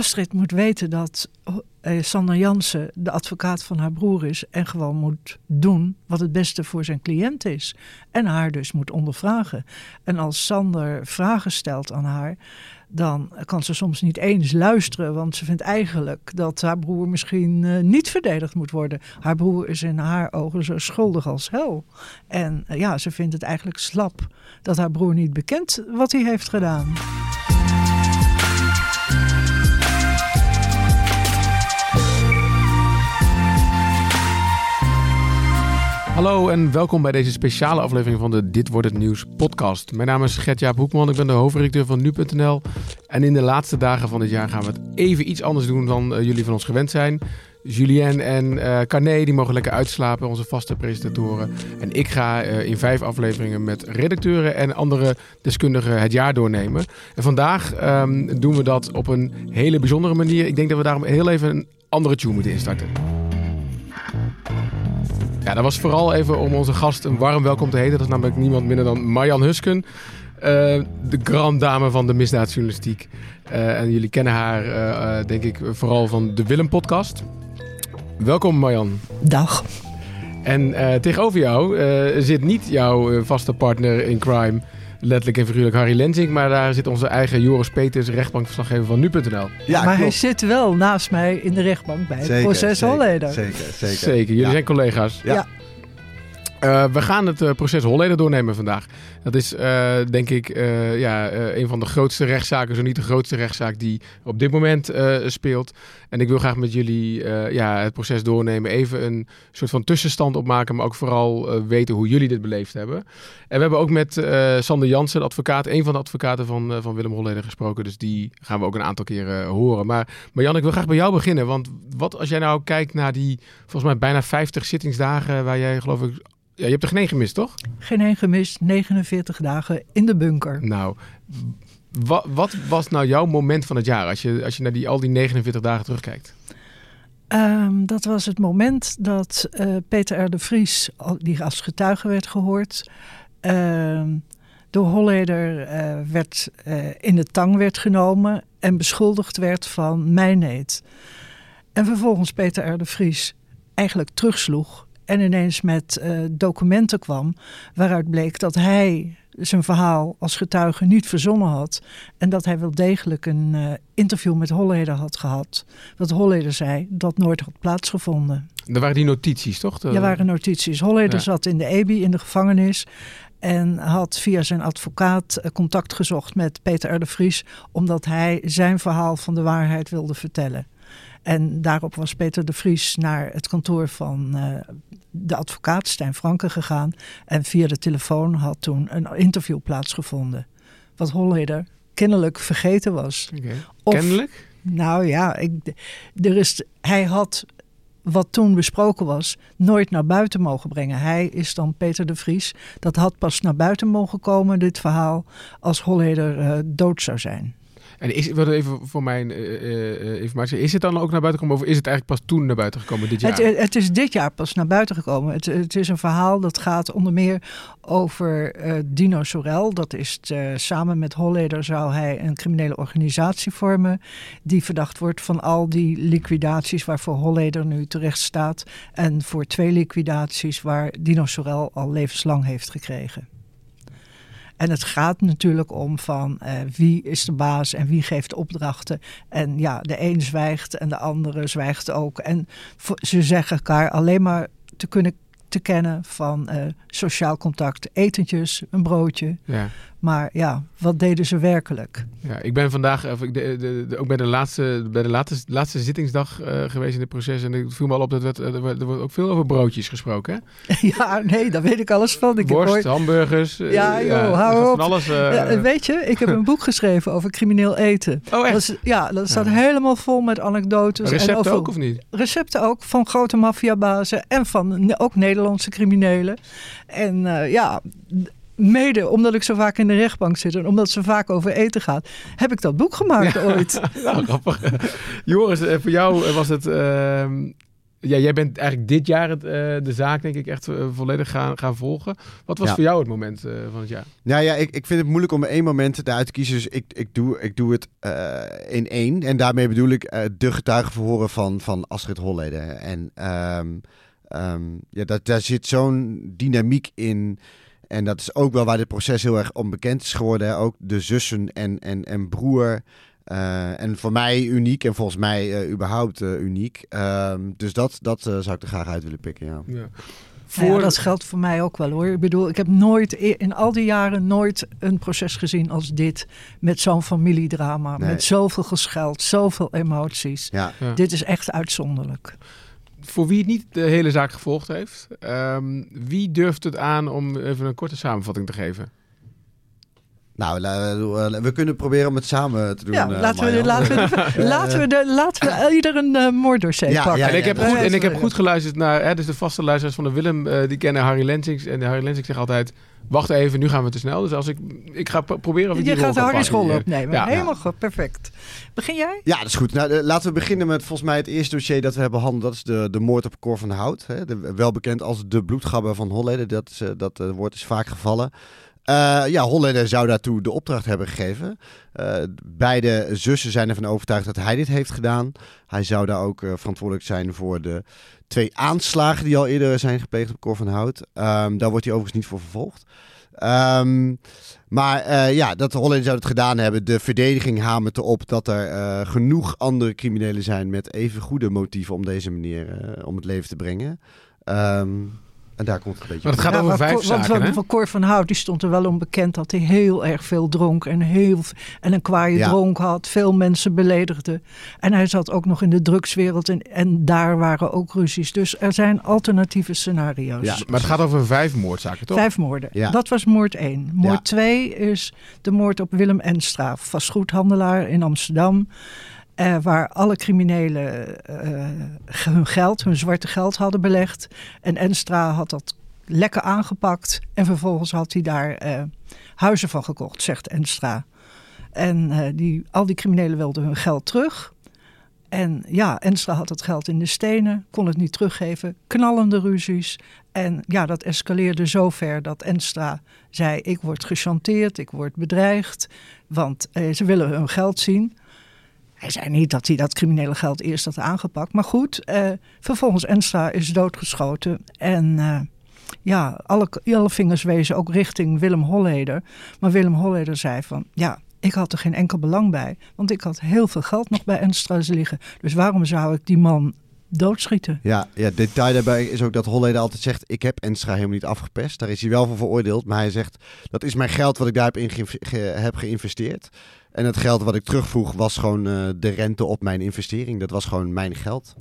Astrid moet weten dat uh, Sander Jansen de advocaat van haar broer is en gewoon moet doen wat het beste voor zijn cliënt is. En haar dus moet ondervragen. En als Sander vragen stelt aan haar, dan kan ze soms niet eens luisteren, want ze vindt eigenlijk dat haar broer misschien uh, niet verdedigd moet worden. Haar broer is in haar ogen zo schuldig als hel. En uh, ja, ze vindt het eigenlijk slap dat haar broer niet bekent wat hij heeft gedaan. Hallo en welkom bij deze speciale aflevering van de Dit wordt het nieuws podcast. Mijn naam is Gert-Jaap Hoekman, ik ben de hoofdredacteur van nu.nl. En in de laatste dagen van dit jaar gaan we het even iets anders doen dan uh, jullie van ons gewend zijn. Julien en uh, die mogen lekker uitslapen, onze vaste presentatoren. En ik ga uh, in vijf afleveringen met redacteuren en andere deskundigen het jaar doornemen. En vandaag um, doen we dat op een hele bijzondere manier. Ik denk dat we daarom heel even een andere tune moeten instarten. Ja, dat was vooral even om onze gast een warm welkom te heten. Dat is namelijk niemand minder dan Marjan Husken. Uh, de grand dame van de misdaadjournalistiek. Uh, en jullie kennen haar, uh, denk ik, vooral van de Willem podcast. Welkom Marjan. Dag. En tegenover jou zit niet jouw vaste partner in crime, letterlijk en figuurlijk Harry Lenzing. Maar daar zit onze eigen Joris Peters, rechtbankverslaggever van nu.nl. Ja, maar klopt. hij zit wel naast mij in de rechtbank bij het proces Holleder. Zeker, zeker. Zeker, jullie ja. zijn collega's. Ja. Uh, we gaan het uh, proces Holleder doornemen vandaag. Dat is uh, denk ik ja, een van de grootste rechtszaken, zo niet de grootste rechtszaak die op dit moment speelt. En ik wil graag met jullie ja, het proces doornemen. Even een soort van tussenstand opmaken, maar ook vooral weten hoe jullie dit beleefd hebben. En we hebben ook met Sander Jansen, advocaat, een van de advocaten van, van Willem Holleder gesproken. Dus die gaan we ook een aantal keren horen. Maar, maar Jan, ik wil graag bij jou beginnen. Want wat als jij nou kijkt naar die volgens mij bijna 50 zittingsdagen waar jij geloof ik ja, je hebt er geen één gemist, toch? Geen één gemist. 49 dagen in de bunker. Nou, wat, wat was nou jouw moment van het jaar als je, als je naar die, al die 49 dagen terugkijkt? Um, dat was het moment dat uh, Peter R. de Vries, die als getuige werd gehoord, uh, door Holleder uh, werd, in de tang werd genomen en beschuldigd werd van mijneet. En vervolgens Peter R. de Vries eigenlijk terugsloeg en ineens met uh, documenten kwam waaruit bleek dat hij zijn verhaal als getuige niet verzonnen had. En dat hij wel degelijk een uh, interview met Holleder had gehad. Dat Holleder zei dat nooit had plaatsgevonden. Er waren die notities, toch? De... Er waren notities. Holleder ja. zat in de EBI, in de gevangenis. En had via zijn advocaat uh, contact gezocht met Peter R. de Vries. Omdat hij zijn verhaal van de waarheid wilde vertellen. En daarop was Peter de Vries naar het kantoor van uh, de advocaat Stijn Franke gegaan. En via de telefoon had toen een interview plaatsgevonden. Wat Holleder kennelijk vergeten was. Okay. Of, kennelijk? Nou ja, ik, er is, hij had wat toen besproken was, nooit naar buiten mogen brengen. Hij is dan Peter de Vries. Dat had pas naar buiten mogen komen, dit verhaal, als Holleder uh, dood zou zijn. En is, wat even voor mijn uh, uh, informatie, is het dan ook naar buiten gekomen of is het eigenlijk pas toen naar buiten gekomen dit jaar? Het, het is dit jaar pas naar buiten gekomen. Het, het, is een verhaal dat gaat onder meer over uh, Dino Sorel. Dat is samen met Holleder zou hij een criminele organisatie vormen die verdacht wordt van al die liquidaties waarvoor Holleder nu terecht staat en voor twee liquidaties waar Dino Sorel al levenslang heeft gekregen. En het gaat natuurlijk om van uh, wie is de baas en wie geeft opdrachten. En ja, de een zwijgt en de andere zwijgt ook. En ze zeggen elkaar alleen maar te kunnen te kennen van uh, sociaal contact, etentjes, een broodje. Ja. Maar ja, wat deden ze werkelijk? Ja, ik ben vandaag of ik de, de, de, ook bij de laatste, bij de laatste, laatste zittingsdag uh, geweest in het proces. En ik viel me al op dat werd, er wordt ook veel over broodjes gesproken. Hè? ja, nee, daar weet ik alles van. Ik Worst, ooit... hamburgers. Uh, ja, joh, ja, hou op. Alles, ja, weet je, ik heb een boek geschreven over crimineel eten. Oh, echt? Dat is, ja, dat staat helemaal vol met anekdotes. Recepten en over, ook of niet? Recepten ook van grote maffiabazen en van ook Nederlandse criminelen. En ja mede omdat ik zo vaak in de rechtbank zit en omdat ze vaak over eten gaat, heb ik dat boek gemaakt ooit. nou, grappig. Joris, voor jou was het. Uh, ja, jij bent eigenlijk dit jaar het, uh, de zaak, denk ik, echt uh, volledig gaan, gaan volgen. Wat was Ja. voor jou het moment uh, van het jaar? Nou ja, ik, ik vind het moeilijk om één moment eruit te kiezen. Dus ik, ik, doe, ik doe het eh, in één. En daarmee bedoel ik eh, de getuigenverhoren van, van Astrid Hollede. En ehm, ehm, ja, dat, daar zit zo'n dynamiek in. En dat is ook wel waar dit proces heel erg onbekend is geworden. Hè. Ook de zussen en, en, en broer. Eh, en voor mij uniek en volgens mij eh, überhaupt eh, uniek. Ehm, dus dat, dat eh, zou ik er graag uit willen pikken, ja. Ja. Nou ja, dat geldt voor mij ook wel hoor. Ik bedoel, ik heb nooit in al die jaren nooit een proces gezien als dit. Met zo'n familiedrama. Nee. Met zoveel gescheld, zoveel emoties. Ja, Ja. Dit is echt uitzonderlijk. Voor wie het niet de hele zaak gevolgd heeft, ehm, wie durft het aan om even een korte samenvatting te geven? Nou, we kunnen proberen om het samen te doen. Ja, eh, laten, we, laten, we, laten, we de, laten we ieder een eh, moorddossier Ja, pakken. ja, en ik heb, goed, en ik heb goed geluisterd naar, hè, dus de vaste luisteraars van de Willem, eh, die kennen Harry Lensings. En Harry Lensings zegt altijd, wacht even, nu gaan we te snel. Dus als ik, ik ga pro- proberen of ik Je die rol gaat de rol hier. opnemen. Ja. Helemaal goed, perfect. Begin jij? Ja, dat is goed. Nou, laten we beginnen met volgens mij het eerste dossier dat we hebben behandeld. Dat is de, de moord op Cor van Hout. Hè? De, wel bekend als de bloedgabber van Holleden. Dat, is, dat woord is vaak gevallen. Eh, ja, Holleder zou daartoe de opdracht hebben gegeven. Eh, beide zussen zijn ervan overtuigd dat hij dit heeft gedaan. Hij zou daar ook eh, verantwoordelijk zijn voor de twee aanslagen die al eerder zijn gepleegd op Cor van Hout. Ehm, daar wordt hij overigens niet voor vervolgd. Ehm, maar ja, dat de Hollanders zou het gedaan hebben. De verdediging hamert erop dat er genoeg andere criminelen zijn met even goede motieven om deze manier om het leven te brengen. Ehm, en daar komt het een beetje Maar het gaat over vijf Cor- want zaken, van, Cor van Hout die stond er wel onbekend dat hij heel erg veel dronk en, heel, en een kwaaie Ja. dronk had, veel mensen beledigde. En hij zat ook nog in de drugswereld en, en daar waren ook ruzies. Dus er zijn alternatieve scenario's. Ja. Maar het gaat over vijf moordzaken, toch? Vijf moorden. Ja. Dat was moord 1. Moord Ja. 2 is de moord op Willem Enstra, vastgoedhandelaar in Amsterdam. Eh, waar alle criminelen eh, hun geld, hun zwarte geld hadden belegd. En Enstra had dat lekker aangepakt. En vervolgens had hij daar eh, huizen van gekocht, zegt Enstra. En die, al die criminelen wilden hun geld terug. En ja, Enstra had het geld in de stenen, kon het niet teruggeven. Knallende ruzies. En ja, dat escaleerde zo ver dat Enstra zei: Ik word gechanteerd, ik word bedreigd, want eh, ze willen hun geld zien. Hij zei niet dat hij dat criminele geld eerst had aangepakt. Maar goed, eh, vervolgens Enstra is doodgeschoten. En eh, ja, alle, vingers wezen ook richting Willem Holleder. Maar Willem Holleder zei van, ja, ik had er geen enkel belang bij. Want ik had heel veel geld nog bij Enstra's liggen. Dus waarom zou ik die man doodschieten? Ja, ja, detail daarbij is ook dat Holleder altijd zegt: Ik heb Enstra helemaal niet afgepest. Daar is hij wel voor veroordeeld. Maar hij zegt: Dat is mijn geld wat ik daar heb, heb geïnvesteerd. En het geld wat ik terugvroeg was gewoon eh, de rente op mijn investering. Dat was gewoon mijn geld.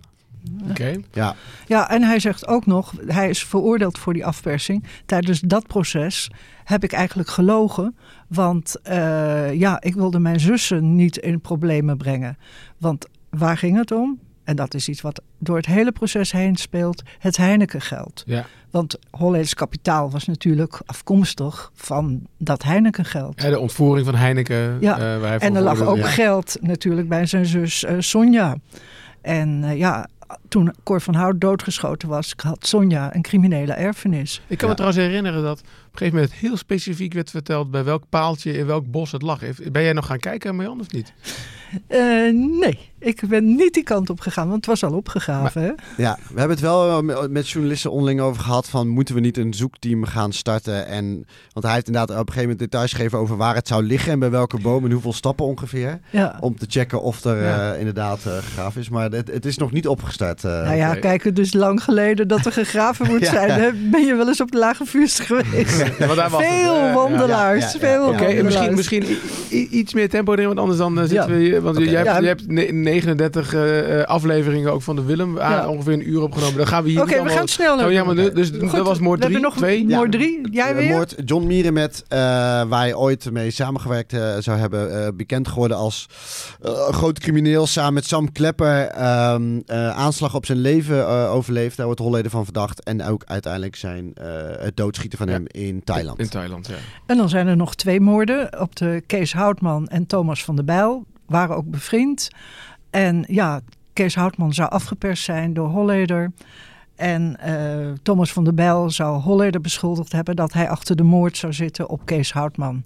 Oké. Ja, Ja, en hij zegt ook nog, hij is veroordeeld voor die afpersing. Tijdens dat proces heb ik eigenlijk gelogen. Want eh, ja, ik wilde mijn zussen niet in problemen brengen. Want waar ging het om? En dat is iets wat door het hele proces heen speelt. Het Heineken-geld. Ja. Want Hollands kapitaal was natuurlijk afkomstig van dat Heineken-geld. Ja, de ontvoering van Heineken. Ja, eh, waar hij En er lag ook geld natuurlijk bij zijn zus eh, Sonja. En eh, ja, toen Cor van Hout doodgeschoten was, had Sonja een criminele erfenis. Ik kan Ja. me trouwens herinneren dat op een gegeven moment heel specifiek werd verteld bij welk paaltje in welk bos het lag. Ben jij nog gaan kijken, Marjan, of niet? Eh, nee, ik ben niet die kant op gegaan, want het was al opgegraven. hè? ja, we hebben het wel eh, met- journalisten onderling over gehad. Van moeten we niet een zoekteam gaan starten? En, want hij heeft inderdaad op een gegeven moment details gegeven over waar het zou liggen. En bij welke boom en hoeveel stappen ongeveer. Ja. Om te checken of er Ja. eh, inderdaad eh, gegraven is. Maar het, het is nog niet opgestart. eh. nou ja, oké. kijk, het is lang geleden dat er gegraven moet Ja. zijn. hè? Ben je wel eens op de Lage Vuurst geweest? Veel wandelaars, veel Oké, Oké, en misschien, iets meer tempo erin, want anders dan zitten Ja. we hier. Want Oké. jij, hebt, jij hebt ne- 39 eh, eh, afleveringen ook van de Willem, ah, ongeveer een uur opgenomen. Dan gaan we hier Oké, we gaan snel. Oh, ja, maar dus Goed, dat was moord we hebben 3, nog 2. Ja. Moord 3, jij Eh, weer? moord John Mierenmet, eh waar hij ooit mee samengewerkt eh, zou hebben, eh, bekend geworden als eh, grote crimineel. Samen met Sam Klepper ehm, eh, aanslag op zijn leven eh, overleefd. Daar wordt Holleden van verdacht. En ook uiteindelijk zijn, eh, het doodschieten van Ja. hem in Thailand. In Thailand, ja. En dan zijn er nog twee moorden op de Kees Houtman en Thomas van der Bijl. Waren ook bevriend. En ja, Kees Houtman zou afgeperst zijn door Holleder. En Thomas van der Bijl zou Holleder beschuldigd hebben dat hij achter de moord zou zitten op Kees Houtman.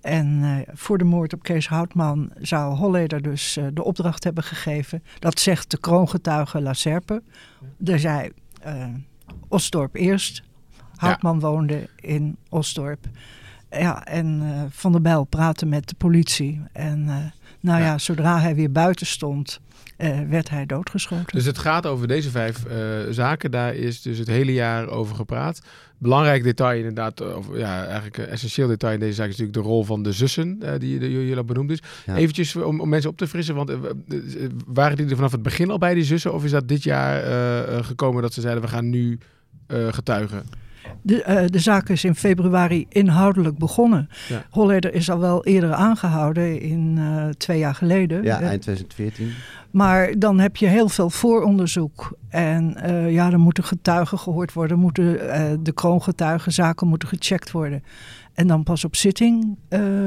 En voor de moord op Kees Houtman zou Holleder dus de opdracht hebben gegeven. Dat zegt de kroongetuige La Serpe. Er zei Osdorp eerst. Houtman woonde in Osdorp. Ja, en Van der Bijl praatte met de politie. En nou ja. ja. zodra hij weer buiten stond, uh, werd hij doodgeschoten. Dus het gaat over deze vijf zaken. Daar is dus het hele jaar over gepraat. Belangrijk detail inderdaad, of ja, eigenlijk een essentieel detail in deze zaak is natuurlijk de rol van de zussen, die jullie al benoemd is. Ja. Eventjes om, om, mensen op te frissen, want waren die er vanaf het begin al bij die zussen? Of is dat dit jaar gekomen dat ze zeiden, we gaan nu getuigen? De, uh, de zaak is in februari inhoudelijk begonnen. Ja. Holleder is al wel eerder aangehouden, in uh, twee jaar geleden. Ja, eind 2014. Maar dan heb je heel veel vooronderzoek. En uh, ja, dan moeten getuigen gehoord worden, moeten, de kroongetuigenzaken moeten gecheckt worden. En dan pas op zitting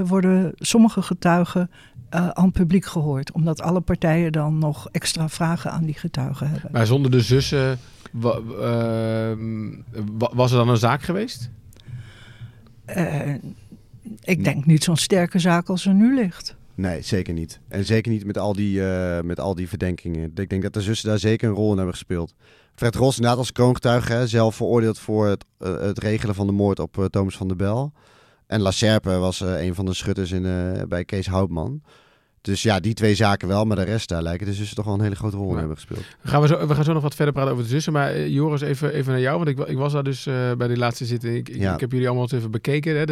worden sommige getuigen aan het publiek gehoord. Omdat alle partijen dan nog extra vragen aan die getuigen hebben. Maar zonder de zussen Ehm, was er dan een zaak geweest? Uh, ik denk niet zo'n sterke zaak als er nu ligt. Nee, zeker niet. En zeker niet met al die, uh, met al die verdenkingen. Ik denk dat de zussen daar zeker een rol in hebben gespeeld. Fred Ros, inderdaad als kroongetuige, zelf veroordeeld voor het, uh, het, regelen van de moord op uh, Thomas van der Bel. En La Serpe was een van de schutters in, bij Kees Houtman. Dus ja, die twee zaken wel, maar de rest daar lijken de zussen toch wel een hele grote rol in hebben gespeeld. Gaan we, zo, we gaan zo nog wat verder praten over de zussen. Maar uh, Joris, even, even naar jou, want ik, ik was daar dus uh, bij die laatste zitting. Ik, ik, heb jullie allemaal eens even bekeken. Hè.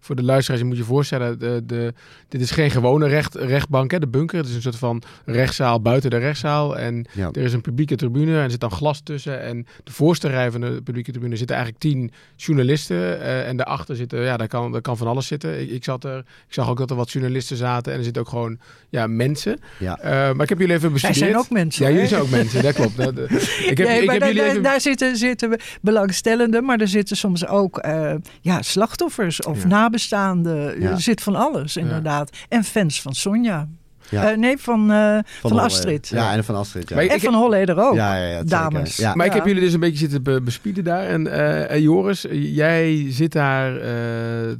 Voor de luisteraars, je moet je voorstellen, de, de, dit is geen gewone recht, rechtbank, hè, de bunker. Het is een soort van rechtszaal buiten de rechtszaal. En ja. er is een publieke tribune en er zit dan glas tussen. En de voorste rij van de publieke tribune zitten eigenlijk tien journalisten. Uh, en daarachter zitten, ja, daar kan, daar kan van alles zitten. Ik, ik, zat er, ik zag ook dat er wat journalisten zaten en er zit ook gewoon ja, mensen. Ja. Uh, maar ik heb jullie even bestudeerd. Wij zijn ook mensen. Ja, jullie zijn ook mensen, dat klopt. Dat, ik heb, ik heb daar, jullie even... daar zitten, zitten belangstellenden, maar er zitten soms ook uh, ja, slachtoffers of ja. nabestaanden. Er zit van alles, inderdaad. En fans van Sonja. Ja. Uh, nee, van, uh, van, van Astrid. Ja, en van Astrid. Ja. Maar en van Holleder ook. Ja, ja, ja dames. Ja. Maar ik heb jullie dus een beetje zitten be bespieden daar. En uh, Joris, jij zit daar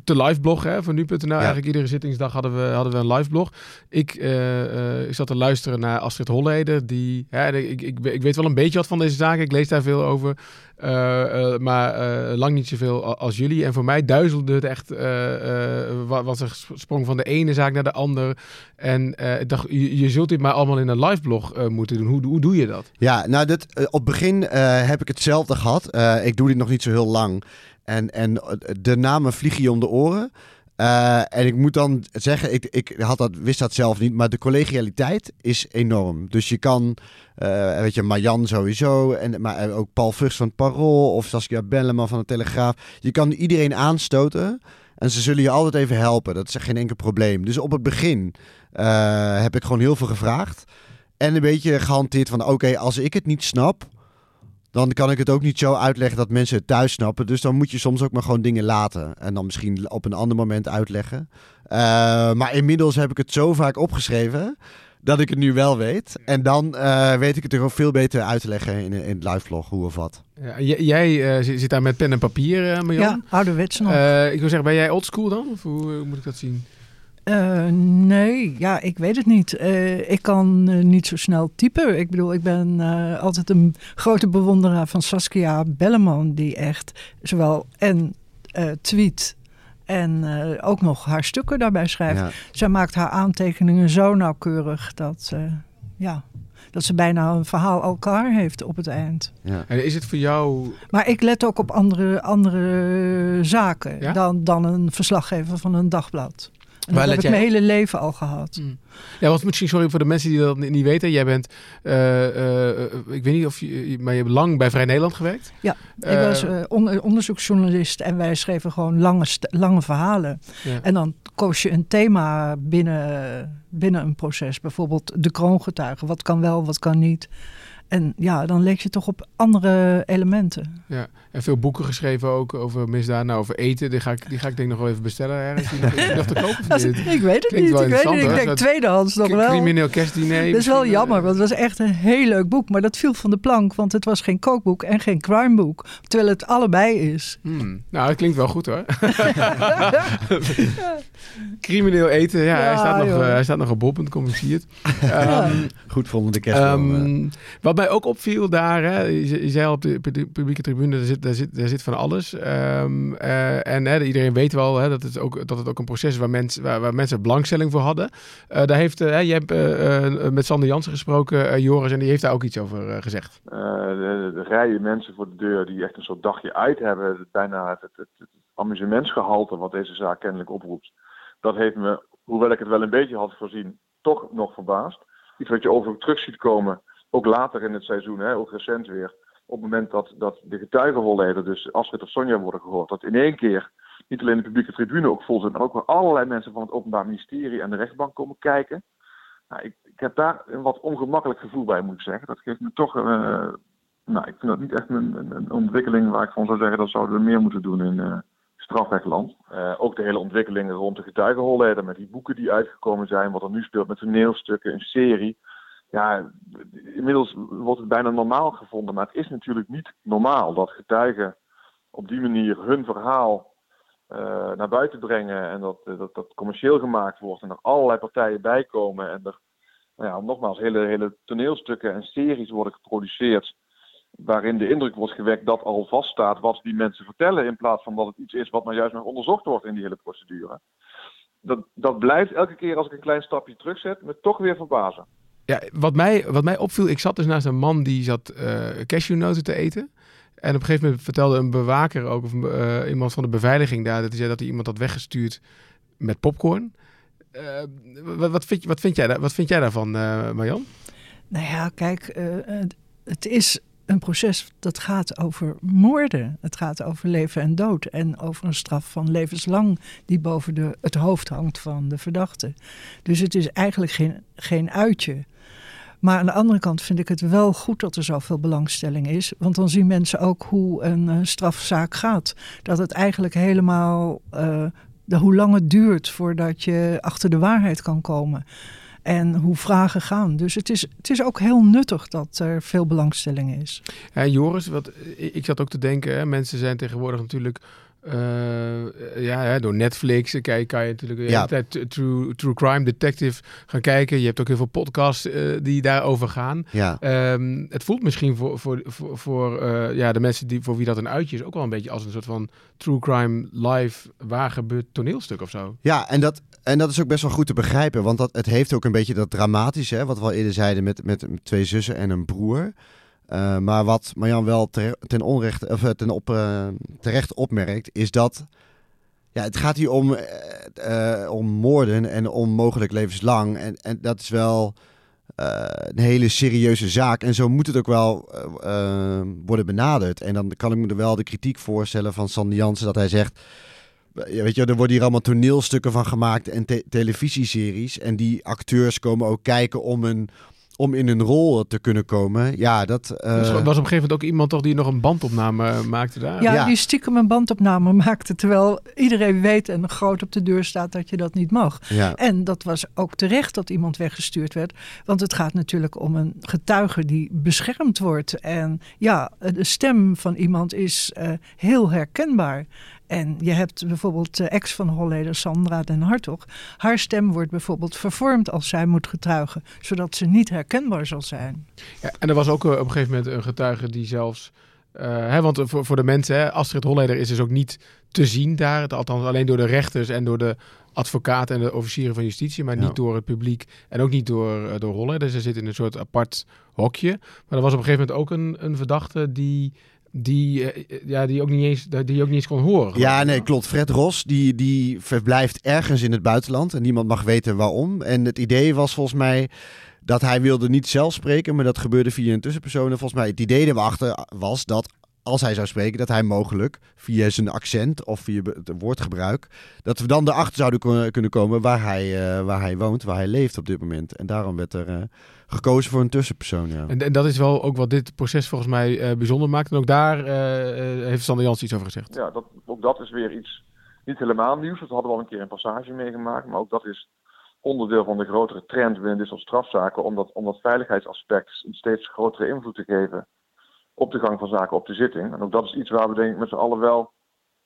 te live bloggen van nu.nl. Eigenlijk iedere zittingsdag hadden we, hadden we een live blog. Ik, ik zat te luisteren naar Astrid Holleder. Die, ik, ik, ik weet wel een beetje wat van deze zaken. Ik lees daar veel over. Uh, uh, maar uh, lang niet zoveel als jullie. En voor mij duizelde het echt. was er sprong van de ene zaak naar de andere. En ik dacht, je, zult dit maar allemaal in een liveblog moeten doen. Hoe, hoe doe je dat? Ja, nou, dit, op begin heb ik hetzelfde gehad. ik doe dit nog niet zo heel lang. En, en de namen vliegen je om de oren. Uh, en ik moet dan zeggen, ik, ik had dat, wist dat zelf niet, maar de collegialiteit is enorm. Dus je kan, uh, weet je, Marjan sowieso, en, maar ook Paul Vugts van het Parool of Saskia Belleman van de Telegraaf. Je kan iedereen aanstoten en ze zullen je altijd even helpen. Dat is geen enkel probleem. Dus op het begin uh, heb ik gewoon heel veel gevraagd. En een beetje gehanteerd van, oké, als ik het niet snap, dan kan ik het ook niet zo uitleggen dat mensen het thuis snappen. Dus dan moet je soms ook maar gewoon dingen laten. En dan misschien op een ander moment uitleggen. Uh, maar inmiddels heb ik het zo vaak opgeschreven dat ik het nu wel weet. En dan uh, weet ik het er ook veel beter uit te leggen in, in het live vlog, hoe of wat. Ja, jij uh, zit daar met pen en papier, uh, Marjan. Ja, ouderwets nog. ik wil zeggen, ben jij oldschool dan? Of hoe, hoe moet ik dat zien? Uh, nee, ja, ik weet het niet. Uh, ik kan uh, niet zo snel typen. Ik bedoel, ik ben altijd een grote bewonderaar van Saskia Belleman, die echt zowel en tweet en ook nog haar stukken daarbij schrijft. Ja. Zij maakt haar aantekeningen zo nauwkeurig dat, ja, dat ze bijna een verhaal al klaar heeft op het eind. Ja. En is het voor jou... Maar ik let ook op andere, andere zaken ja? dan, dan een verslaggever van een dagblad. En dat heb ik mijn hele leven al gehad. Mm. Ja, wat misschien, sorry voor de mensen die dat niet weten. Jij bent, uh, uh, ik weet niet of je, maar je hebt lang bij Vrij Nederland gewerkt. Ja, ik was on onderzoeksjournalist en wij schreven gewoon lange, lange verhalen. Ja. En dan koos je een thema binnen, binnen een proces. Bijvoorbeeld de kroongetuigen. Wat kan wel, wat kan niet. En ja, dan leek je toch op andere elementen. Ja, en veel boeken geschreven ook over misdaad, nou, over eten. Die ga ik, die ga ik denk ik nog wel even bestellen ergens. Die nog, die nog te kopen ik weet het Klinkt niet. Ik, weet het, ik denk tweedehands nog wel. Crimineel kerstdiner. Dat is wel jammer, eh, want het was echt een heel leuk boek. Maar dat viel van de plank, want het was geen kookboek en geen crimeboek. Terwijl het allebei is. hmm. Nou, dat klinkt wel goed hoor. Crimineel eten, ja, hij, staat nog, eh, hij staat nog op bol.com, ik zie het. Ehm, Goed volgende eh. Ehm, wat mij ook opviel daar, hè, je, ze- je zei al op de pu- publieke tribune, daar zit, daar zit, daar zit van alles. Ehm, eh, en hè, iedereen weet wel hè, dat, het ook, dat het ook een proces is waar, mensen waar, waar mensen belangstelling voor hadden. Eh, daar heeft, eh, hè, je hebt met Sander Jansen gesproken, Joris, en die heeft daar ook iets over gezegd. De, de rijen mensen voor de deur die echt een soort dagje uit hebben. Bijna het, het, het, amusementsgehalte wat deze zaak kennelijk oproept. Dat heeft me, hoewel ik het wel een beetje had voorzien, toch nog verbaasd. Iets wat je over terug ziet komen, ook later in het seizoen, hè, ook recent weer. Op het moment dat, dat de getuigenvolleden, dus Astrid of Sonja, worden gehoord. Dat in één keer niet alleen de publieke tribune ook vol zit, maar ook weer allerlei mensen van het Openbaar Ministerie en de rechtbank komen kijken. Nou, ik, ik heb daar een wat ongemakkelijk gevoel bij, moet ik zeggen. Dat geeft me toch. eh, nou, ik vind dat niet echt een, een, ontwikkeling waar ik van zou zeggen dat zouden we meer moeten doen in eh strafrechtland. Eh, ook de hele ontwikkelingen rond de getuigenholleden met die boeken die uitgekomen zijn, wat er nu speelt met toneelstukken, een serie. Ja, inmiddels wordt het bijna normaal gevonden, maar het is natuurlijk niet normaal dat getuigen op die manier hun verhaal eh, naar buiten brengen en dat, eh, dat dat commercieel gemaakt wordt en er allerlei partijen bij komen en er, nou ja, nogmaals, hele, hele toneelstukken en series worden geproduceerd waarin de indruk wordt gewekt dat al vaststaat wat die mensen vertellen in plaats van dat het iets is wat nou juist nog onderzocht wordt in die hele procedure. Dat, dat blijft elke keer als ik een klein stapje terugzet me toch weer verbazen. Ja, wat mij, wat mij opviel, ik zat dus naast een man die zat eh cashewnoten te eten. En op een gegeven moment vertelde een bewaker ook, of eh, iemand van de beveiliging daar, dat hij dat hij iemand had weggestuurd met popcorn. Eh, wat, wat, vind, wat, vind jij, wat vind jij daarvan, Marjan? Nou ja, kijk, het is een proces dat gaat over moorden. Het gaat over leven en dood. En over een straf van levenslang die boven de, het hoofd hangt van de verdachte. Dus het is eigenlijk geen, geen uitje. Maar aan de andere kant vind ik het wel goed dat er zoveel belangstelling is. Want dan zien mensen ook hoe een eh, strafzaak gaat. Dat het eigenlijk helemaal. eh, de, hoe lang het duurt voordat je achter de waarheid kan komen. En hoe vragen gaan. Dus het is, het is ook heel nuttig dat er veel belangstelling is. Ja, Joris, wat, ik zat ook te denken, hè, mensen zijn tegenwoordig natuurlijk eh, ja, hè, door Netflix eh, kan, je natuurlijk de Ja. tijd true, true Crime Detective gaan kijken. Je hebt ook heel veel podcasts eh, die daarover gaan. ja. Ehm, het voelt misschien voor, voor, voor, voor eh, ja, de mensen die, voor wie dat een uitje is, ook wel een beetje als een soort van true crime live waar gebeurt toneelstuk of zo. Ja, en dat, en dat is ook best wel goed te begrijpen. Want dat, het heeft ook een beetje dat dramatische, wat we al eerder zeiden met, met twee zussen en een broer. Eh, maar wat Marjan wel ten, onrecht, of, eh, ten op, eh, terecht opmerkt, is dat ja, het gaat hier om, om moorden en om mogelijk levenslang. En, en dat is wel een hele serieuze zaak. En zo moet het ook wel worden benaderd. En dan kan ik me er wel de kritiek voorstellen van Sander Jansen dat hij zegt... Ja, weet je, er worden hier allemaal toneelstukken van gemaakt en te- televisieseries. En die acteurs komen ook kijken om, een, om in een rol te kunnen komen. Ja, dat... eh, er was op een gegeven moment ook iemand toch die nog een bandopname eh, maakte daar. Ja, Ja. die stiekem een bandopname maakte. Terwijl iedereen weet en groot op de deur staat dat je dat niet mag. ja. En dat was ook terecht dat iemand weggestuurd werd. Want het gaat natuurlijk om een getuige die beschermd wordt. En ja, de stem van iemand is eh, heel herkenbaar. En je hebt bijvoorbeeld de ex van Holleder, Sandra den Hartog. Haar stem wordt bijvoorbeeld vervormd als zij moet getuigen. Zodat ze niet herkenbaar zal zijn. Ja, en er was ook eh, op een gegeven moment een getuige die zelfs... eh, hè, want voor, voor de mensen, hè, Astrid Holleder is dus ook niet te zien daar. Het- Althans alleen door de rechters en door de advocaten en de officieren van justitie. Maar Ja. niet door het publiek en ook niet door, eh, door Holleder. Ze zit in een soort apart hokje. Maar er was op een gegeven moment ook een, een verdachte die... Die, eh, ja, die, ook niet eens, die ook niet eens kon horen. Ja, nee, klopt. Fred Ros, die, die verblijft ergens in het buitenland en niemand mag weten waarom. En het idee was volgens mij dat hij wilde niet zelf spreken, maar dat gebeurde via een tussenpersoon. En volgens mij het idee erachter was dat als hij zou spreken, dat hij mogelijk via zijn accent of via het woordgebruik, dat we dan erachter zouden kunnen komen waar hij, uh, waar hij woont, waar hij leeft op dit moment. En daarom werd er uh, gekozen voor een tussenpersoon. Ja. En, en, dat is wel ook wat dit proces volgens mij uh, bijzonder maakt. En ook daar heeft Sander Jans iets over gezegd. Ja, dat, ook dat is weer iets niet helemaal nieuws. Dat hadden we al een keer een passage meegemaakt. Maar ook dat is onderdeel van de grotere trend binnen dit soort strafzaken. Om dat, om dat veiligheidsaspect een steeds grotere invloed te geven op de gang van zaken op de zitting. En ook dat is iets waar we denk ik met z'n allen wel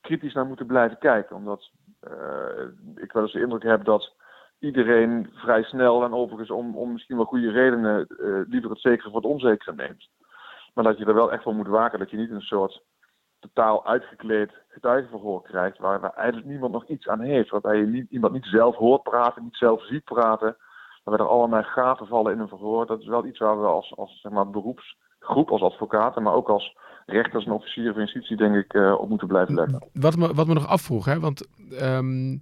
kritisch naar moeten blijven kijken. Omdat uh, ik wel eens de indruk heb dat iedereen vrij snel en overigens om, om misschien wel goede redenen uh, liever het zekere voor het onzekere neemt. Maar dat je er wel echt voor moet waken dat je niet een soort totaal uitgekleed getuigenverhoor krijgt waar, waar eigenlijk niemand nog iets aan heeft. Waarbij je niet, iemand niet zelf hoort praten, niet zelf ziet praten. Waarbij er allerlei gaten vallen in een verhoor. Dat is wel iets waar we als, als zeg maar, beroeps groep als advocaten, maar ook als rechters en officieren van justitie, denk ik, uh, op moeten blijven letten. Wat me, wat me nog afvroeg, hè, want um,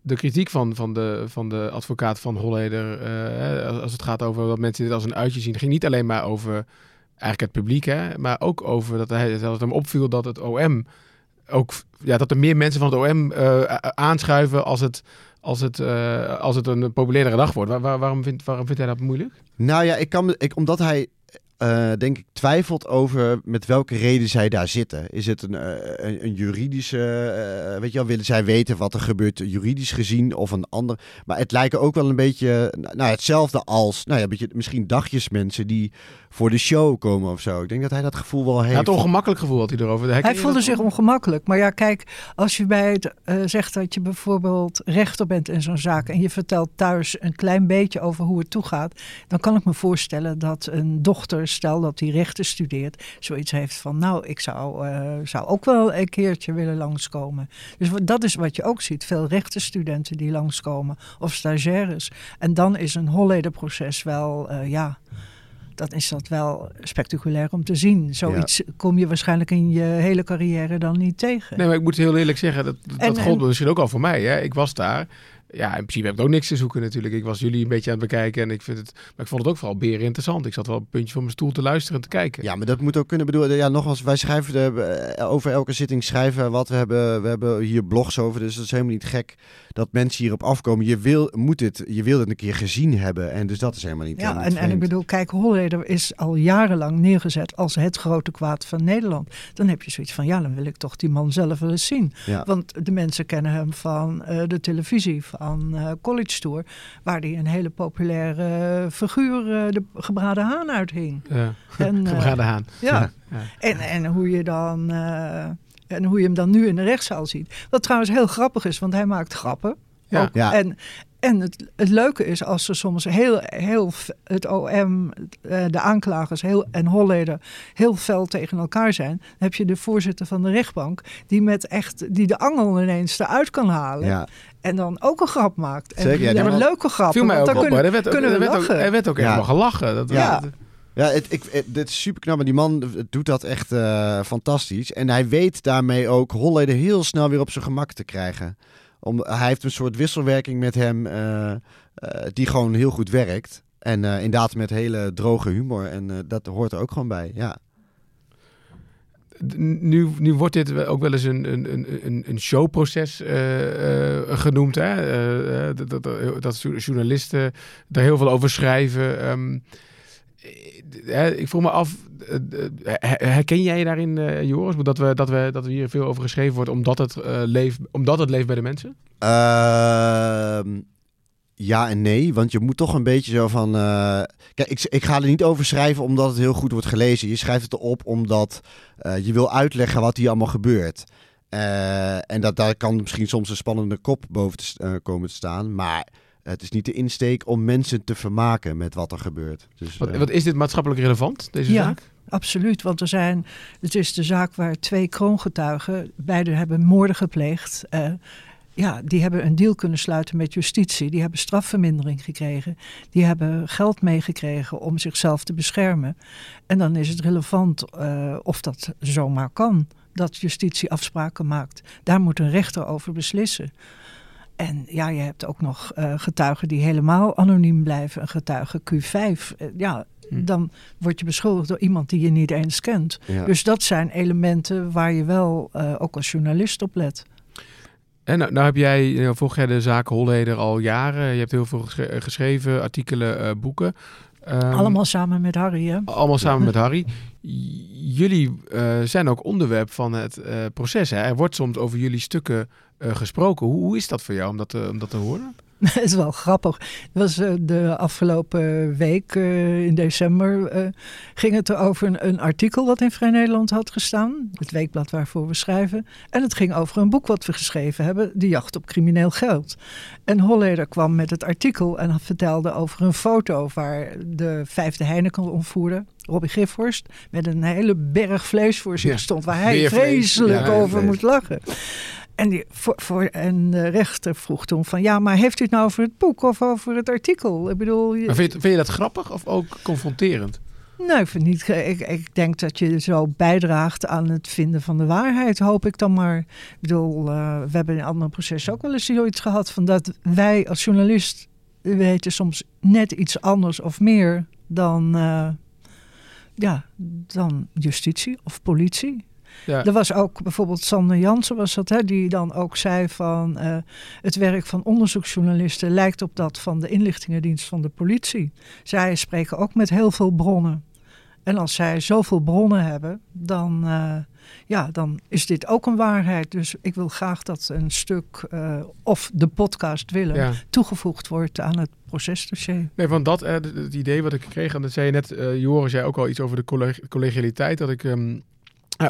de kritiek van, van, de, van de advocaat van Holleder, uh, als het gaat over dat mensen dit als een uitje zien, ging niet alleen maar over eigenlijk het publiek, hè, maar ook over dat, hij, dat het hem opviel dat het OM ook, ja, dat er meer mensen van het OM uh, aanschuiven als het als het, uh, als het een populaire dag wordt. Waar, waar, waarom, vindt, waarom vindt hij dat moeilijk? Nou ja, ik kan, ik, omdat hij uh, denk ik, twijfelt over met welke reden zij daar zitten. Is het een, uh, een, een, juridische, uh, weet je wel, willen zij weten wat er gebeurt juridisch gezien of een ander. Maar het lijken ook wel een beetje, nou hetzelfde als, nou ja, een beetje, misschien dagjesmensen die voor de show komen of zo. Ik denk dat hij dat gevoel wel heeft. Ja, het ongemakkelijk gevoel had hij erover. Hij, hij voelde zich ongemakkelijk. Maar ja, kijk, als je bij het zegt dat je bijvoorbeeld rechter bent in zo'n zaak en je vertelt thuis een klein beetje over hoe het toegaat, dan kan ik me voorstellen dat een dochter stel dat hij rechten studeert, zoiets heeft van, nou, ik zou, uh, zou ook wel een keertje willen langskomen. Dus dat is wat je ook ziet, veel rechtenstudenten die langskomen, of stagiaires. En dan is een Holleder-proces wel, uh, ja, dan is dat wel spectaculair om te zien. Zoiets ja. kom je waarschijnlijk in je hele carrière dan niet tegen. Nee, maar ik moet heel eerlijk zeggen, dat, dat en, gold misschien ook al voor mij. Hè? Ik was daar ja, in principe heb ik ook niks te zoeken natuurlijk. Ik was jullie een beetje aan het bekijken en ik vind het, maar ik vond het ook vooral beren interessant. Ik zat wel op een puntje van mijn stoel te luisteren en te kijken. Ja, maar dat moet ook kunnen bedoelen. Ja, nogmaals, wij schrijven de, eh, over elke zitting schrijven wat we hebben. We hebben hier blogs over, dus dat is helemaal niet gek dat mensen hierop afkomen. Je wil, moet dit, je wil het een keer gezien hebben en dus dat is helemaal niet. Ja, en, en ik bedoel, kijk, Holleder is al jarenlang neergezet als het grote kwaad van Nederland. Dan heb je zoiets van, ja, dan wil ik toch die man zelf wel eens zien. Ja. Want de mensen kennen hem van uh, de televisie, van uh, College Tour, waar hij een hele populaire figuur, uh, de gebraden haan uithing. Ja, en, gebraden haan. Ja. ja. En, en hoe je dan en hoe je hem dan nu in de rechtszaal ziet. Wat trouwens heel grappig is, want hij maakt grappen. Ja. ja. En, en het, het, leuke is als ze soms heel, heel het OM, eh, de aanklagers heel, en Holleder heel fel tegen elkaar zijn. Dan heb je de voorzitter van de rechtbank die, met echt, die de angel ineens eruit kan halen. Ja. En dan ook een grap maakt. En Zeker, ja, een leuke grap. Viel mij ook dan op, kunnen, er werd, kunnen er we werd lachen. Ook, er werd ook Ja. helemaal gelachen. Dat, Ja. dat- Ja, het, ik, het- dit is super knap. Maar die man doet dat echt eh, fantastisch. En hij weet daarmee ook Holleder heel snel weer op zijn gemak te krijgen. Om, hij heeft een soort wisselwerking met hem eh, eh, die gewoon heel goed werkt. En eh, inderdaad met hele droge humor. En eh, dat hoort er ook gewoon bij. Ja, nu, nu wordt dit ook wel eens een, een, een- een, showproces eh, eh, genoemd. Hè? Eh, dat, dat, dat journalisten er heel veel over schrijven. Ehm, eh, eh, ik vroeg me af, her- herken jij je daarin, Joris? Dat, we, dat, we, dat er hier veel over geschreven wordt omdat het, leeft, omdat het leeft bij de mensen? Ja en nee, want je moet toch een beetje zo van. eh, kijk, ik, ik ga er niet over schrijven omdat het heel goed wordt gelezen. Je schrijft het erop omdat eh, je wil uitleggen wat hier allemaal gebeurt. Eh, en dat, daar kan misschien soms een spannende kop boven te, komen te staan. Maar het is niet de insteek om mensen te vermaken met wat er gebeurt. Dus, Wat, wat is dit maatschappelijk relevant, deze Ja. zaak? Absoluut, want er zijn, het is de zaak waar twee kroongetuigen, beide hebben moorden gepleegd. eh, ja, die hebben een deal kunnen sluiten met justitie. Die hebben strafvermindering gekregen. Die hebben geld meegekregen om zichzelf te beschermen. En dan is het relevant eh, of dat zomaar kan. Dat justitie afspraken maakt. Daar moet een rechter over beslissen. En ja, je hebt ook nog eh, getuigen die helemaal anoniem blijven. Een getuige Q5. Eh, ja, Hm. Dan word je beschuldigd door iemand die je niet eens kent. Dus dat zijn elementen waar je wel ook als journalist op let. En nou, nou heb jij, nou, volg jij de zaken Holleder al jaren. Je hebt heel veel geschreven, artikelen, uh, boeken. Um, allemaal samen met Harry, hè? Allemaal samen met Harry. Jullie uh, zijn ook onderwerp van het uh, proces. Hè? Er wordt soms over jullie stukken uh, gesproken. Hoe, hoe, is dat voor jou om dat, om dat te horen? Het is wel grappig. Het was uh, de afgelopen week uh, in december uh, ging het er over een, een, artikel wat in Vrij Nederland had gestaan. Het weekblad waarvoor we schrijven. En het ging over een boek wat we geschreven hebben, De jacht op crimineel geld. En Holleder kwam met het artikel en vertelde over een foto waar de vijfde Heineken ontvoerder, Robbie Gifhorst, met een hele berg vlees voor zich stond, waar hij vreselijk ja, over moest lachen. En, die, voor, voor, en de rechter vroeg toen van... ja, maar heeft u het nou over het boek of over het artikel? Ik bedoel... Je... vind, je, vind je dat grappig of ook confronterend? Nee, ik, vind niet, ik, ik, denk dat je zo bijdraagt aan het vinden van de waarheid, hoop ik dan maar. Ik bedoel, uh, we hebben in andere processen ook wel eens zoiets gehad van dat wij als journalist weten soms net iets anders of meer dan, uh, ja, dan justitie of politie. Ja. Er was ook bijvoorbeeld Sander Jansen, was dat, hè, die dan ook zei van uh, het werk van onderzoeksjournalisten lijkt op dat van de inlichtingendienst van de politie. Zij spreken ook met heel veel bronnen. En als zij zoveel bronnen hebben, dan, uh, ja, dan is dit ook een waarheid. Dus ik wil graag dat een stuk, uh, of de podcast willen, ja. toegevoegd wordt aan het procesdossier. Nee, van dat het idee wat ik kreeg, en dat zei je net, Joris, jij ook al iets over de collegialiteit, dat ik um,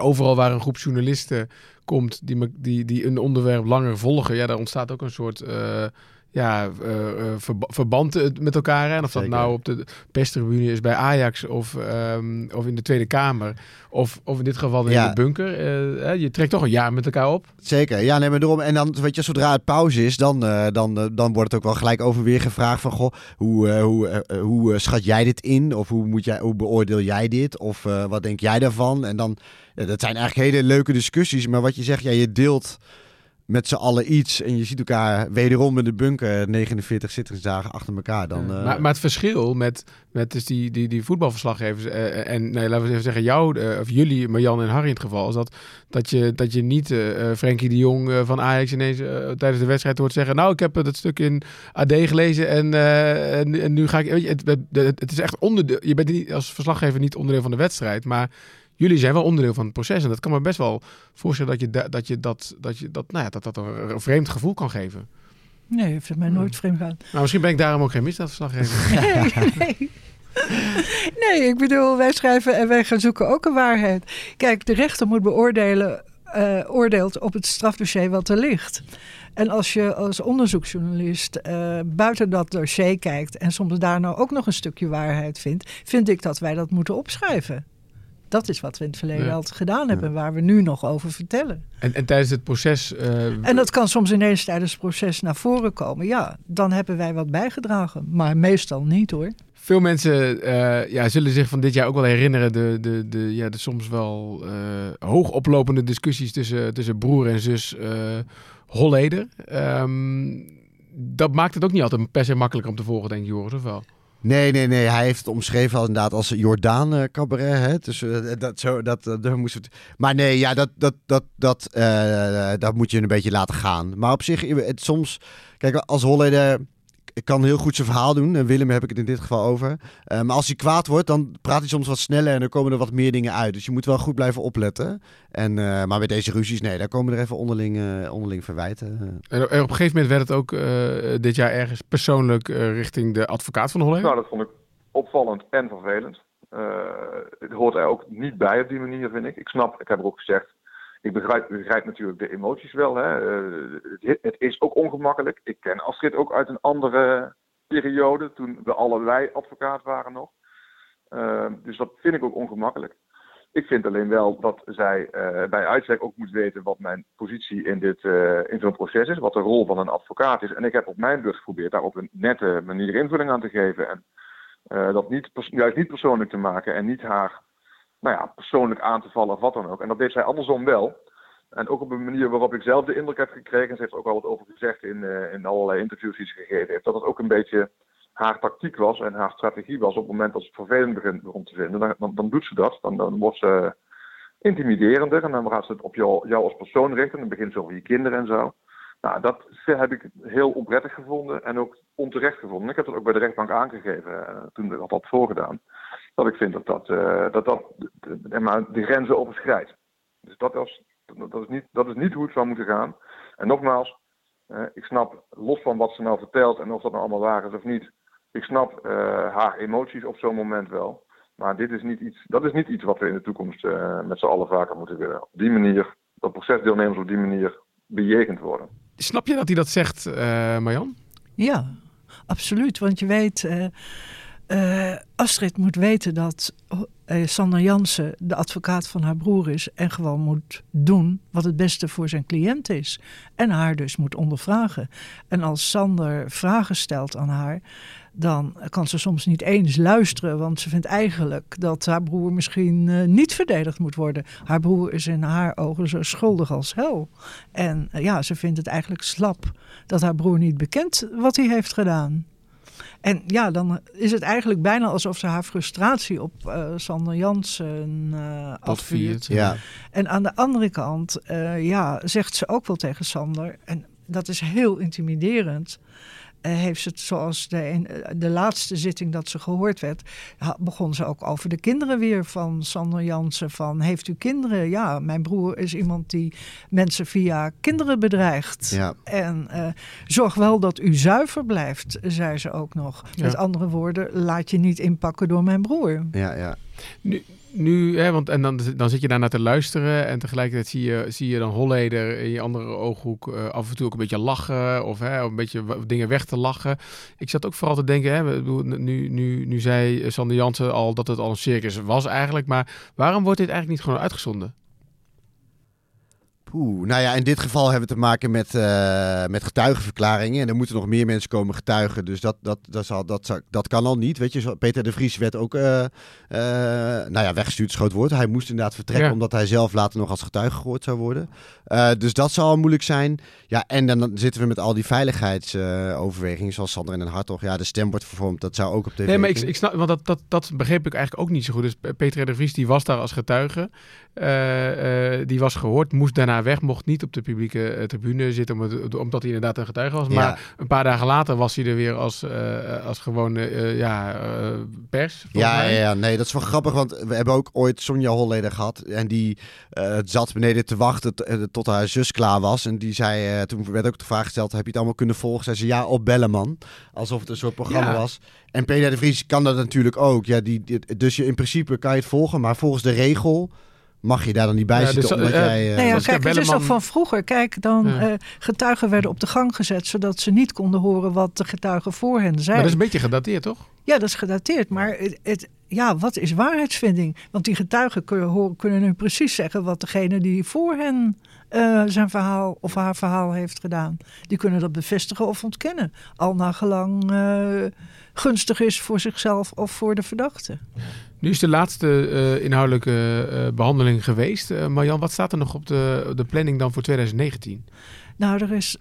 overal waar een groep journalisten komt die, die, die een onderwerp langer volgen, ja, daar ontstaat ook een soort uh, ja, uh, verband met elkaar. En of Zeker. dat nou op de perstribune is bij Ajax of, um, of in de Tweede Kamer. Of, of in dit geval in de bunker. Uh, je trekt toch een jaar met elkaar op. Zeker, ja, nee, maar daarom. En dan, weet je, zodra het pauze is, dan, uh, dan, dan wordt het ook wel gelijk over weer gevraagd van, goh, hoe, hoe, hoe schat jij dit in? Of hoe, moet jij, hoe beoordeel jij dit? Of wat denk jij daarvan? En dan, dat zijn eigenlijk hele leuke discussies. Maar wat je zegt, ja, je deelt met z'n allen iets en je ziet elkaar wederom in de bunker 49 zittingsdagen achter elkaar. Dan, ja. maar, maar, het verschil met, met dus die, die, die voetbalverslaggevers uh, en nee, laten we even zeggen jou, uh, of jullie, Marjan en Harry in het geval, is dat, dat, je, dat je niet Frenkie de Jong van Ajax ineens tijdens de wedstrijd hoort zeggen, nou ik heb dat stuk in AD gelezen en, en, en, nu ga ik, weet je, het, het, het is echt onderdeel, je bent niet, als verslaggever niet onderdeel van de wedstrijd, maar jullie zijn wel onderdeel van het proces. En dat kan me best wel voorstellen dat je dat, je dat, dat, je dat, nou ja, dat, dat een vreemd gevoel kan geven. Nee, heeft het mij nooit vreemd gaan. Nou, misschien ben ik daarom ook geen misdaadverslaggever. nee, nee. nee, ik bedoel, wij schrijven en wij gaan zoeken ook een waarheid. Kijk, de rechter moet beoordelen, uh, oordeelt op het strafdossier wat er ligt. En als je als onderzoeksjournalist uh, buiten dat dossier kijkt en soms daar nou ook nog een stukje waarheid vindt, vind ik dat wij dat moeten opschrijven dat is wat we in het verleden ja. altijd gedaan hebben, ja. waar we nu nog over vertellen. En, en tijdens het proces. Uh... En dat kan soms ineens tijdens het proces naar voren komen. Ja, dan hebben wij wat bijgedragen, maar meestal niet hoor. Veel mensen uh, ja, zullen zich van dit jaar ook wel herinneren de, de, de, ja, de soms wel uh, hoogoplopende discussies tussen, tussen broer en zus Holleder. Um, dat maakt het ook niet altijd per se makkelijker om te volgen, denk je, Joris, of wel? Nee, nee, nee. Hij heeft het omschreven al inderdaad als Jordaan uh, cabaret. Hè? Dus uh, dat, zo, dat, uh, dat moest het... Maar nee, ja, dat, dat, dat, dat, dat moet je een beetje laten gaan. Maar op zich, het, soms... Kijk, als Holleder kan heel goed zijn verhaal doen. En Willem heb ik het in dit geval over. Uh, maar als hij kwaad wordt, dan praat hij soms wat sneller en dan komen er wat meer dingen uit. Dus je moet wel goed blijven opletten. En, uh, maar met deze ruzies, nee, daar komen er even onderling, uh, onderling verwijten. En op een gegeven moment werd het ook dit jaar ergens persoonlijk richting de advocaat van de Holleder? Nou, dat vond ik opvallend en vervelend. het hoort er ook niet bij op die manier, vind ik. Ik snap, ik heb er ook gezegd, ik begrijp, begrijp, natuurlijk de emoties wel. Hè. Uh, het, het, is ook ongemakkelijk. Ik ken Astrid ook uit een andere periode, toen we allebei advocaat waren nog. Uh, dus dat vind ik ook ongemakkelijk. Ik vind alleen wel dat zij uh, bij uitstek ook moet weten wat mijn positie in, dit, in zo'n proces is, wat de rol van een advocaat is. En ik heb op mijn beurt geprobeerd daar op een nette manier invulling aan te geven. En dat niet, juist niet persoonlijk te maken en niet haar nou ja, persoonlijk aan te vallen of wat dan ook. En dat deed zij andersom wel. En ook op een manier waarop ik zelf de indruk heb gekregen, en ze heeft ook al wat over gezegd in, uh, in allerlei interviews die ze gegeven heeft, dat het ook een beetje haar tactiek was en haar strategie was op het moment dat ze het vervelend begint rond te vinden, dan, dan, doet ze dat. Dan, dan wordt ze intimiderender en dan gaat ze het op jou, jou als persoon richten. Dan begint ze over je kinderen en zo. Nou, dat heb ik heel onprettig gevonden en ook onterecht gevonden. Ik heb dat ook bij de rechtbank aangegeven uh, toen ik dat had voorgedaan. Dat ik vind dat dat, uh, dat, dat de, de grenzen overschrijdt. Dus dat, was, dat, is niet, dat is niet hoe het zou moeten gaan. En nogmaals, uh, ik snap, los van wat ze nou vertelt en of dat nou allemaal waar is of niet, ik snap haar emoties op zo'n moment wel. Maar dit is niet iets, dat is niet iets wat we in de toekomst met z'n allen vaker moeten willen. Op die manier, dat procesdeelnemers op die manier bejegend worden. Snap je dat hij dat zegt, uh, Marjan? Ja, absoluut. Want je weet, uh, uh, Astrid moet weten dat Sander Jansen de advocaat van haar broer is en gewoon moet doen wat het beste voor zijn cliënt is. En haar dus moet ondervragen. En als Sander vragen stelt aan haar, dan kan ze soms niet eens luisteren, want ze vindt eigenlijk dat haar broer misschien uh, niet verdedigd moet worden. Haar broer is in haar ogen zo schuldig als hel. En uh, ja, ze vindt het eigenlijk slap dat haar broer niet bekent wat hij heeft gedaan. En ja, dan is het eigenlijk bijna alsof ze haar frustratie op uh, Sander Jansen uh, afvuurt. Ja. En aan de andere kant, uh, ja, zegt ze ook wel tegen Sander, en dat is heel intimiderend. Uh, heeft ze het zoals de, in, de laatste zitting dat ze gehoord werd, begon ze ook over de kinderen weer van Sander Jansen. Van heeft u kinderen? Ja, mijn broer is iemand die mensen via kinderen bedreigt. Ja. En uh, zorg wel dat u zuiver blijft, zei ze ook nog. Ja. Met andere woorden, laat je niet inpakken door mijn broer. Ja, ja. Nu, nu hè, want en dan, dan zit je daar naar te luisteren en tegelijkertijd zie je, zie je dan Holleder in je andere ooghoek uh, af en toe ook een beetje lachen of, hè, een beetje dingen weg te lachen. Ik zat ook vooral te denken, hè, nu, nu, nu zei Sander Jansen al dat het al een circus was eigenlijk, maar waarom wordt dit eigenlijk niet gewoon uitgezonden? Nou ja, in dit geval hebben we te maken met, uh, met getuigenverklaringen. En er moeten nog meer mensen komen getuigen. Dus dat, dat, dat, zal, dat, dat kan al niet. Weet je, Peter de Vries werd ook uh, uh, nou ja, weggestuurd, schoot woord. Hij moest inderdaad vertrekken, ja. omdat hij zelf later nog als getuige gehoord zou worden. dus dat zal moeilijk zijn. Ja, en dan zitten we met al die veiligheidsoverwegingen, zoals Sander en Den Hartog. Ja, de stem wordt vervormd. Dat zou ook op tv Nee, maar ik, ik snap, want dat, dat, dat begreep ik eigenlijk ook niet zo goed. Dus Peter de Vries, die was daar als getuige. Die was gehoord, moest daarna weg, mocht niet op de publieke uh, tribune zitten, omdat, omdat hij inderdaad een getuige was. Ja. Maar een paar dagen later was hij er weer als, als gewone ja, pers. Ja, mij. ja, nee, dat is wel grappig, want we hebben ook ooit Sonja Holleder gehad. En die zat beneden te wachten tot haar zus klaar was. En die zei, toen werd ook de vraag gesteld, heb je het allemaal kunnen volgen? Zei ze, ja, op bellen man. Alsof het een soort programma ja. was. En Peter de Vries kan dat natuurlijk ook. Ja, die, die, dus je, in principe kan je het volgen, maar volgens de regel mag je daar dan niet bij ja, zitten. Dus, omdat uh, jij, uh, nee, ja, kijk, het is nog van vroeger. Kijk, dan ja. uh, getuigen werden op de gang gezet... zodat ze niet konden horen wat de getuigen voor hen zeiden. Maar dat is een beetje gedateerd, toch? Ja, dat is gedateerd. Maar het, het, ja, wat is waarheidsvinding? Want die getuigen kunnen, kunnen nu precies zeggen... wat degene die voor hen uh, zijn verhaal of haar verhaal heeft gedaan. Die kunnen dat bevestigen of ontkennen. Al naar gelang uh, gunstig is voor zichzelf of voor de verdachte. Nu is de laatste uh, inhoudelijke behandeling geweest. Marjan, wat staat er nog op de, de planning dan voor 2019? Nou, er, is,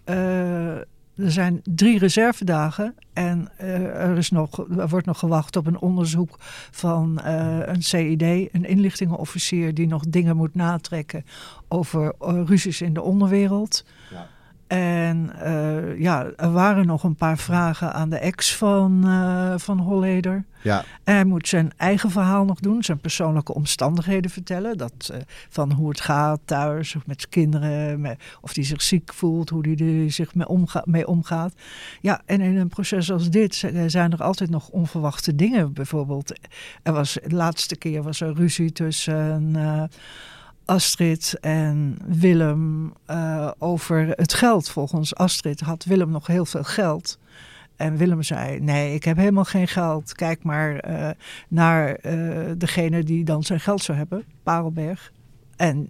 er zijn drie reservedagen en er, is nog, er wordt nog gewacht op een onderzoek van een CID, een inlichtingenofficier die nog dingen moet natrekken over ruzies in de onderwereld. Ja. En uh, ja, er waren nog een paar vragen aan de ex van, uh, van Holleder. Ja. En hij moet zijn eigen verhaal nog doen, zijn persoonlijke omstandigheden vertellen. Dat, uh, van hoe het gaat thuis, of met kinderen, met, of hij zich ziek voelt, hoe hij er zich mee, omga mee omgaat. Ja, en in een proces als dit zijn er altijd nog onverwachte dingen. Bijvoorbeeld, er was, de laatste keer was er ruzie tussen... Astrid en Willem uh, over het geld. Volgens Astrid had Willem nog heel veel geld. En Willem zei: Nee, ik heb helemaal geen geld. Kijk maar uh, naar uh, degene die dan zijn geld zou hebben, Parelberg. En.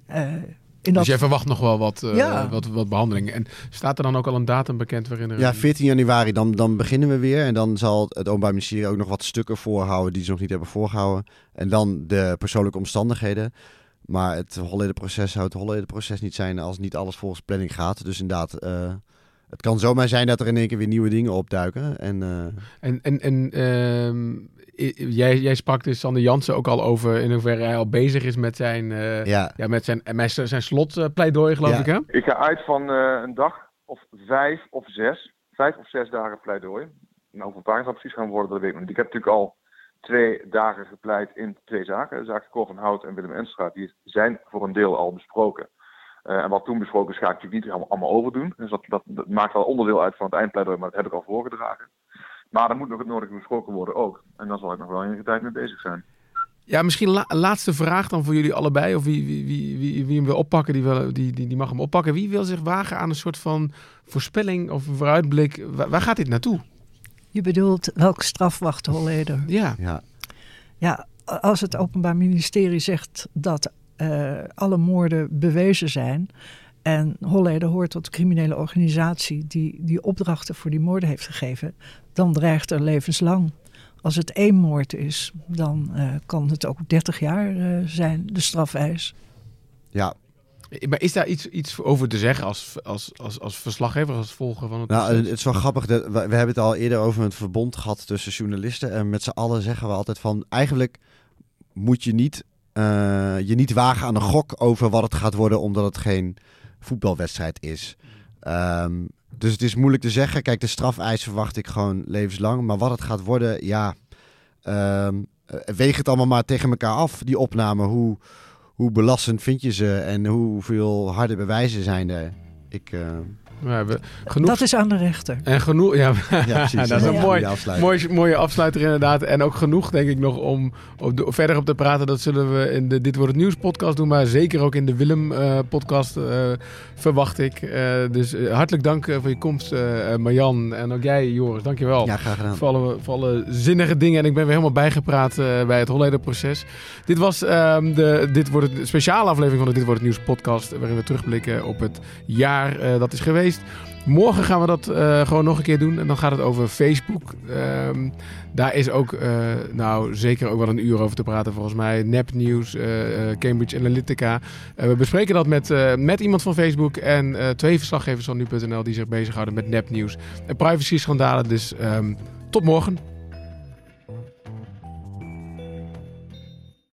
In dat... Dus jij verwacht nog wel wat, ja. wat, wat behandelingen. En staat er dan ook al een datum bekend waarin er... Ja, 14 januari, dan, dan beginnen we weer. En dan zal het Openbaar Ministerie ook nog wat stukken voorhouden die ze nog niet hebben voorgehouden. En dan de persoonlijke omstandigheden. Maar het Holleder proces zou het Holleder proces niet zijn als niet alles volgens planning gaat. Dus inderdaad, uh, het kan zomaar zijn dat er in één keer weer nieuwe dingen opduiken. En, uh... en, en, en ehm, jij, jij sprak dus Sander Jansen ook al over in hoeverre hij al bezig is met zijn, uh, ja. Ja, met zijn, met zijn slotpleidooi, geloof ik hè? Ik ga uit van een dag of vijf of zes. Vijf of zes dagen pleidooi. Nou, hoeveel pagina's precies gaan worden, dat weet ik niet. Ik heb natuurlijk al twee dagen gepleit in twee zaken. De zaak Cor van Hout en Willem Enstraat, die zijn voor een deel al besproken. Uh, en wat toen besproken is, ga ik natuurlijk niet allemaal, overdoen. Dus dat, dat, maakt wel onderdeel uit van het eindpleidooi, maar dat heb ik al voorgedragen. Maar er moet nog het nodige besproken worden ook. En daar zal ik nog wel enige tijd mee bezig zijn. Ja, misschien la laatste vraag dan voor jullie allebei. Of wie, wie, wie, wie, wie hem wil oppakken, die, die, die, mag hem oppakken. Wie wil zich wagen aan een soort van voorspelling of vooruitblik? Waar gaat dit naartoe? Je bedoelt welke straf wacht Holleder? Ja. ja. Ja, als het Openbaar Ministerie zegt dat uh, alle moorden bewezen zijn. En Holleder hoort tot de criminele organisatie die die opdrachten voor die moorden heeft gegeven. Dan dreigt er levenslang. Als het één moord is, dan uh, kan het ook 30 jaar uh, zijn, de strafeis. Ja, maar is daar iets, iets over te zeggen als, als, als, als verslaggever, als volger van het Nou, het is wel grappig. Dat, we, hebben het al eerder over het verbond gehad tussen journalisten. En met z'n allen zeggen we altijd van... Eigenlijk moet je niet, uh, je niet wagen aan een gok over wat het gaat worden... omdat het geen voetbalwedstrijd is. Um, dus het is moeilijk te zeggen. Kijk, de strafeis verwacht ik gewoon levenslang. Maar wat het gaat worden, ja... Um, weeg het allemaal maar tegen elkaar af, die opname. Hoe hoe belastend vind je ze en hoeveel harde bewijzen zijn er? Ik, uh, we hebben genoeg... Dat is aan de rechter. En genoeg, ja, ja dat is een mooi, mooi, mooie afsluiter inderdaad. En ook genoeg denk ik nog om op verder op te praten. Dat zullen we in de Dit Wordt Het Nieuws podcast doen. Maar zeker ook in de Willem uh, podcast uh, verwacht ik. Uh, dus hartelijk dank voor je komst Marjan. En ook jij Joris, dankjewel. Ja, graag gedaan. Voor alle, voor alle zinnige dingen. En ik ben weer helemaal bijgepraat bij het Holleder proces. Dit was um, de Dit Wordt Het speciale aflevering van de Dit Wordt Het Nieuws podcast. Waarin we terugblikken op het jaar dat is Morgen gaan we dat uh, gewoon nog een keer doen. En dan gaat het over Facebook. Um, daar is ook, uh, nou zeker ook wel een uur over te praten volgens mij. Nepnieuws, uh, Cambridge Analytica. we bespreken dat met, met iemand van Facebook. En twee verslaggevers van nu.nl die zich bezighouden met nepnieuws. En privacy schandalen. Dus um, tot morgen.